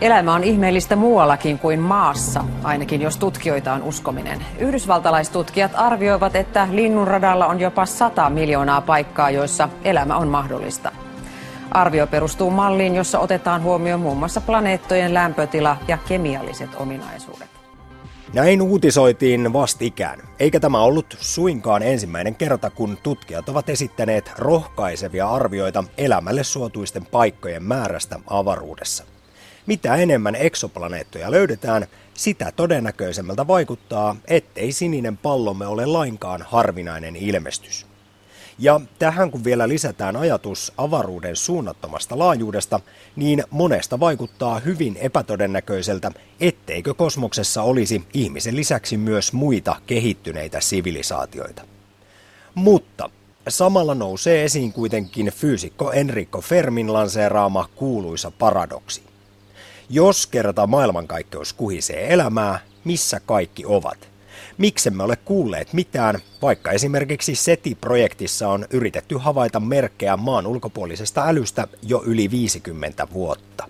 Elämä on ihmeellistä muuallakin kuin maassa, ainakin jos tutkijoita on uskominen. Yhdysvaltalaistutkijat arvioivat, että linnunradalla on jopa 100 miljoonaa paikkaa, joissa elämä on mahdollista. Arvio perustuu malliin, jossa otetaan huomioon muun muassa planeettojen lämpötila ja kemialliset ominaisuudet. Näin uutisoitiin vastikään, eikä tämä ollut suinkaan ensimmäinen kerta, kun tutkijat ovat esittäneet rohkaisevia arvioita elämälle suotuisten paikkojen määrästä avaruudessa. Mitä enemmän eksoplaneettoja löydetään, sitä todennäköisemmältä vaikuttaa, ettei sininen pallomme ole lainkaan harvinainen ilmestys. Ja tähän kun vielä lisätään ajatus avaruuden suunnattomasta laajuudesta, niin monesta vaikuttaa hyvin epätodennäköiseltä, etteikö kosmoksessa olisi ihmisen lisäksi myös muita kehittyneitä sivilisaatioita. Mutta samalla nousee esiin kuitenkin fyysikko Enrico Fermin lanseeraama kuuluisa paradoksi. Jos kerta maailmankaikkeus kuhisee elämää, missä kaikki ovat? Miksemme ole kuulleet mitään, vaikka esimerkiksi SETI-projektissa on yritetty havaita merkkejä maan ulkopuolisesta älystä jo yli 50 vuotta.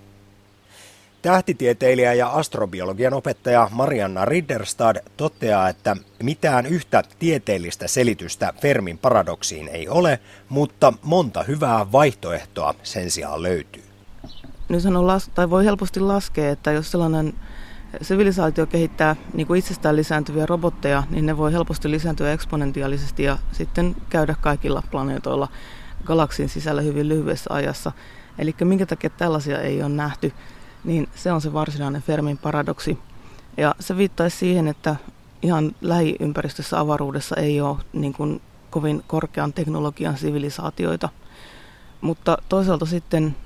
Tähtitieteilijä ja astrobiologian opettaja Marianna Ridderstad toteaa, että mitään yhtä tieteellistä selitystä Fermin paradoksiin ei ole, mutta monta hyvää vaihtoehtoa sen sijaan löytyy nythän on las- tai voi helposti laskea, että jos sellainen sivilisaatio kehittää niin kuin itsestään lisääntyviä robotteja, niin ne voi helposti lisääntyä eksponentiaalisesti ja sitten käydä kaikilla planeetoilla galaksin sisällä hyvin lyhyessä ajassa. Eli minkä takia tällaisia ei ole nähty, niin se on se varsinainen Fermin paradoksi. Ja se viittaisi siihen, että ihan lähiympäristössä avaruudessa ei ole niin kuin kovin korkean teknologian sivilisaatioita. Mutta toisaalta sitten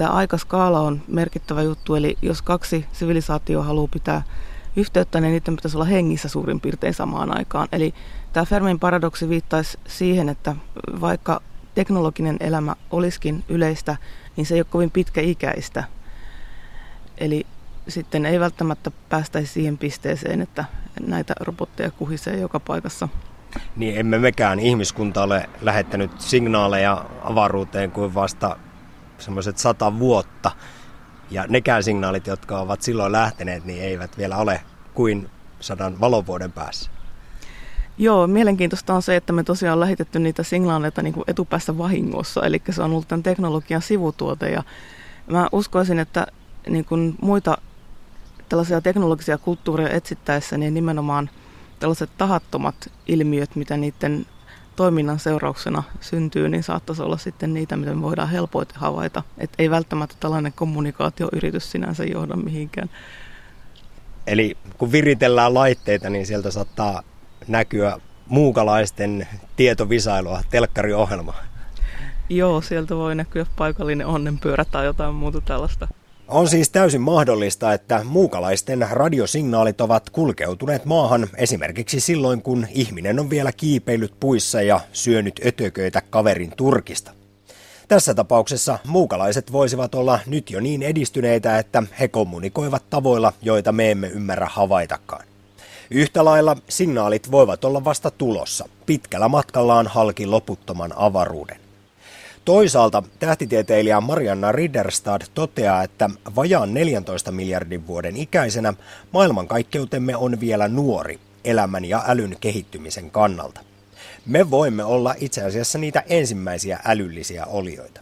tämä aikaskaala on merkittävä juttu, eli jos kaksi sivilisaatio haluaa pitää yhteyttä, niin niiden pitäisi olla hengissä suurin piirtein samaan aikaan. Eli tämä Fermin paradoksi viittaisi siihen, että vaikka teknologinen elämä olisikin yleistä, niin se ei ole kovin pitkäikäistä. Eli sitten ei välttämättä päästäisi siihen pisteeseen, että näitä robotteja kuhisee joka paikassa. Niin emme mekään ihmiskunta ole lähettänyt signaaleja avaruuteen kuin vasta semmoiset sata vuotta. Ja nekään signaalit, jotka ovat silloin lähteneet, niin eivät vielä ole kuin sadan valovuoden päässä. Joo, mielenkiintoista on se, että me tosiaan on lähetetty niitä signaaleita niin etupäässä vahingossa, eli se on ollut tämän teknologian sivutuote. Ja mä uskoisin, että niin kuin muita tällaisia teknologisia kulttuureja etsittäessä, niin nimenomaan tällaiset tahattomat ilmiöt, mitä niiden toiminnan seurauksena syntyy, niin saattaisi olla sitten niitä, mitä me voidaan helpoiten havaita. Että ei välttämättä tällainen kommunikaatioyritys sinänsä johda mihinkään. Eli kun viritellään laitteita, niin sieltä saattaa näkyä muukalaisten tietovisailua, telkkariohjelma. Joo, sieltä voi näkyä paikallinen onnenpyörä tai jotain muuta tällaista. On siis täysin mahdollista, että muukalaisten radiosignaalit ovat kulkeutuneet maahan esimerkiksi silloin, kun ihminen on vielä kiipeillyt puissa ja syönyt ötököitä kaverin turkista. Tässä tapauksessa muukalaiset voisivat olla nyt jo niin edistyneitä, että he kommunikoivat tavoilla, joita me emme ymmärrä havaitakaan. Yhtä lailla signaalit voivat olla vasta tulossa, pitkällä matkallaan halki loputtoman avaruuden. Toisaalta tähtitieteilijä Marianna Ridderstad toteaa, että vajaan 14 miljardin vuoden ikäisenä maailmankaikkeutemme on vielä nuori elämän ja älyn kehittymisen kannalta. Me voimme olla itse asiassa niitä ensimmäisiä älyllisiä olioita.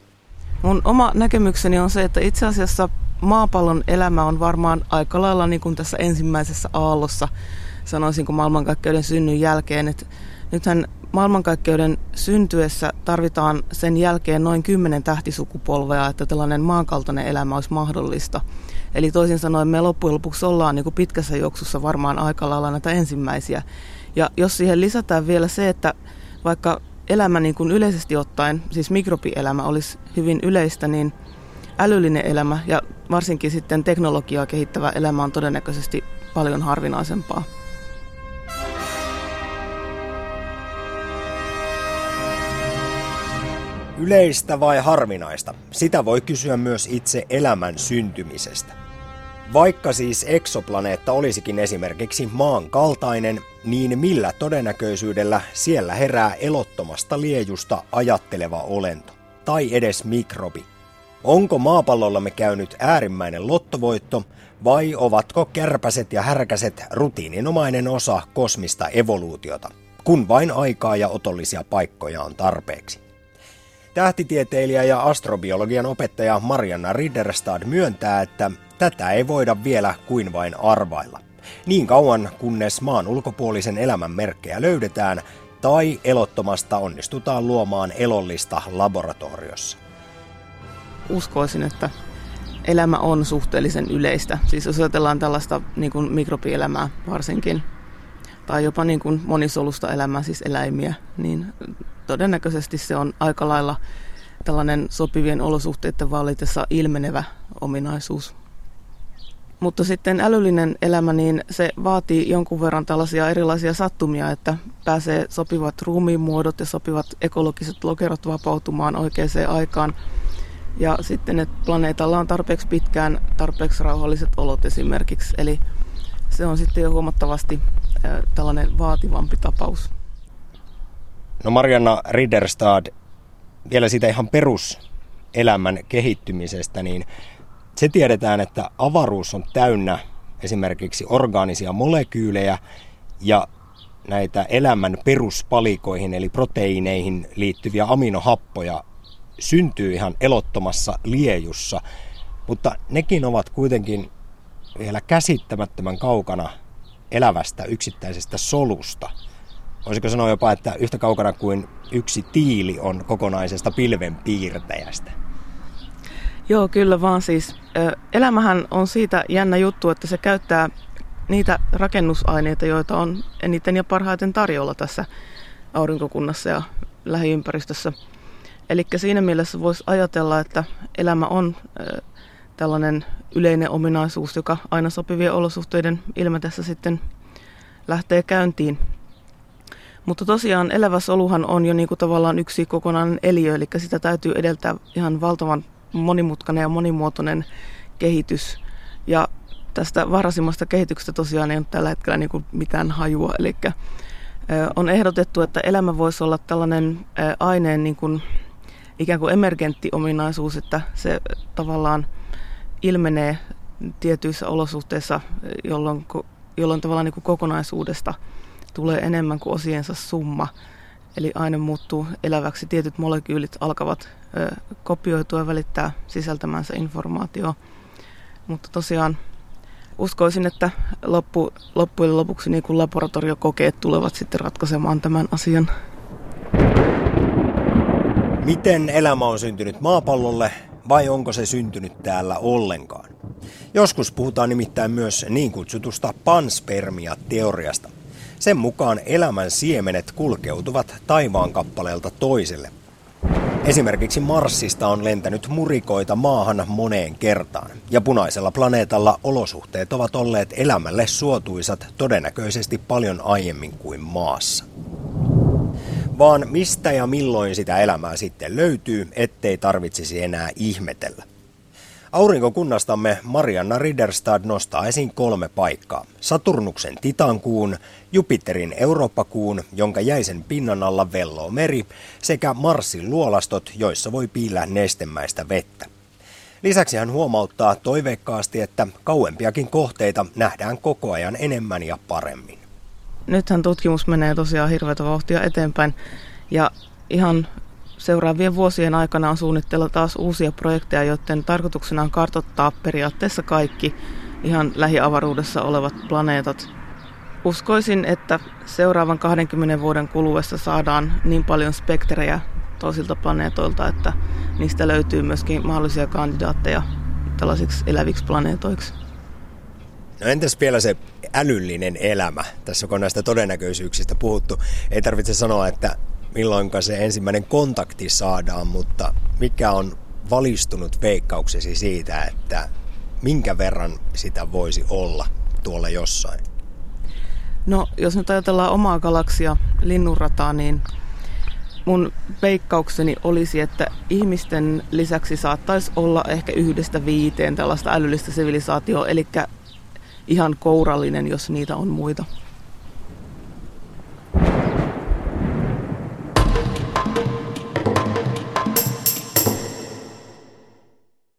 Mun oma näkemykseni on se, että itse asiassa maapallon elämä on varmaan aika lailla niin kuin tässä ensimmäisessä aallossa, sanoisinko maailmankaikkeuden synnyn jälkeen, että nythän maailmankaikkeuden syntyessä tarvitaan sen jälkeen noin kymmenen tähtisukupolvea, että tällainen maankaltainen elämä olisi mahdollista. Eli toisin sanoen me loppujen lopuksi ollaan niin kuin pitkässä juoksussa varmaan aika lailla näitä ensimmäisiä. Ja jos siihen lisätään vielä se, että vaikka elämä niin kuin yleisesti ottaen, siis mikrobielämä olisi hyvin yleistä, niin älyllinen elämä ja varsinkin sitten teknologiaa kehittävä elämä on todennäköisesti paljon harvinaisempaa. Yleistä vai harvinaista? Sitä voi kysyä myös itse elämän syntymisestä. Vaikka siis eksoplaneetta olisikin esimerkiksi maan kaltainen, niin millä todennäköisyydellä siellä herää elottomasta liejusta ajatteleva olento, tai edes mikrobi? Onko maapallollamme käynyt äärimmäinen lottovoitto vai ovatko kärpäset ja härkäset rutiininomainen osa kosmista evoluutiota, kun vain aikaa ja otollisia paikkoja on tarpeeksi? Tähtitieteilijä ja astrobiologian opettaja Marianna Ridderstad myöntää, että tätä ei voida vielä kuin vain arvailla. Niin kauan kunnes maan ulkopuolisen elämän merkkejä löydetään tai elottomasta onnistutaan luomaan elollista laboratoriossa. Uskoisin, että elämä on suhteellisen yleistä. Siis jos ajatellaan tällaista niin kuin mikrobielämää varsinkin, tai jopa niin kuin monisolusta elämää, siis eläimiä, niin todennäköisesti se on aika lailla tällainen sopivien olosuhteiden vallitessa ilmenevä ominaisuus. Mutta sitten älyllinen elämä, niin se vaatii jonkun verran tällaisia erilaisia sattumia, että pääsee sopivat ruumiinmuodot ja sopivat ekologiset lokerot vapautumaan oikeaan aikaan. Ja sitten, että planeetalla on tarpeeksi pitkään tarpeeksi rauhalliset olot esimerkiksi. Eli se on sitten jo huomattavasti tällainen vaativampi tapaus. No Marianna Ridderstad, vielä siitä ihan peruselämän kehittymisestä, niin se tiedetään, että avaruus on täynnä esimerkiksi orgaanisia molekyylejä ja näitä elämän peruspalikoihin eli proteiineihin liittyviä aminohappoja syntyy ihan elottomassa liejussa, mutta nekin ovat kuitenkin vielä käsittämättömän kaukana elävästä yksittäisestä solusta. Voisiko sanoa jopa, että yhtä kaukana kuin yksi tiili on kokonaisesta pilvenpiirtäjästä? Joo, kyllä vaan siis. Elämähän on siitä jännä juttu, että se käyttää niitä rakennusaineita, joita on eniten ja parhaiten tarjolla tässä aurinkokunnassa ja lähiympäristössä. Eli siinä mielessä voisi ajatella, että elämä on tällainen yleinen ominaisuus, joka aina sopivien olosuhteiden ilmetessä sitten lähtee käyntiin. Mutta tosiaan elävä soluhan on jo niin kuin tavallaan yksi kokonainen eliö, eli sitä täytyy edeltää ihan valtavan monimutkainen ja monimuotoinen kehitys. Ja tästä varhaisimmasta kehityksestä tosiaan ei ole tällä hetkellä niin kuin mitään hajua. Eli on ehdotettu, että elämä voisi olla tällainen aineen niin kuin ikään kuin emergentti ominaisuus, että se tavallaan ilmenee tietyissä olosuhteissa, jolloin, jolloin tavallaan niin kuin kokonaisuudesta tulee enemmän kuin osiensa summa. Eli aine muuttuu eläväksi, tietyt molekyylit alkavat ö, kopioitua ja välittää sisältämänsä informaatio. Mutta tosiaan uskoisin, että loppu, loppujen lopuksi niin kuin laboratoriokokeet tulevat sitten ratkaisemaan tämän asian. Miten elämä on syntynyt maapallolle vai onko se syntynyt täällä ollenkaan? Joskus puhutaan nimittäin myös niin kutsutusta panspermia-teoriasta. Sen mukaan elämän siemenet kulkeutuvat taivaan kappaleelta toiselle. Esimerkiksi Marsista on lentänyt murikoita maahan moneen kertaan, ja punaisella planeetalla olosuhteet ovat olleet elämälle suotuisat todennäköisesti paljon aiemmin kuin maassa vaan mistä ja milloin sitä elämää sitten löytyy, ettei tarvitsisi enää ihmetellä. Aurinkokunnastamme Marianna Ridderstad nostaa esiin kolme paikkaa. Saturnuksen Titankuun, Jupiterin Eurooppakuun, jonka jäisen pinnan alla velloo meri, sekä Marsin luolastot, joissa voi piillä nestemäistä vettä. Lisäksi hän huomauttaa toiveikkaasti, että kauempiakin kohteita nähdään koko ajan enemmän ja paremmin nythän tutkimus menee tosiaan hirveätä vauhtia eteenpäin ja ihan seuraavien vuosien aikana on suunnitteilla taas uusia projekteja, joiden tarkoituksena on kartottaa periaatteessa kaikki ihan lähiavaruudessa olevat planeetat. Uskoisin, että seuraavan 20 vuoden kuluessa saadaan niin paljon spektrejä toisilta planeetoilta, että niistä löytyy myöskin mahdollisia kandidaatteja tällaisiksi eläviksi planeetoiksi. No entäs vielä se älyllinen elämä? Tässä kun näistä todennäköisyyksistä puhuttu, ei tarvitse sanoa, että milloin se ensimmäinen kontakti saadaan, mutta mikä on valistunut veikkauksesi siitä, että minkä verran sitä voisi olla tuolla jossain? No, jos nyt ajatellaan omaa galaksia, linnunrataa, niin mun veikkaukseni olisi, että ihmisten lisäksi saattaisi olla ehkä yhdestä viiteen tällaista älyllistä sivilisaatioa, eli ihan kourallinen, jos niitä on muita.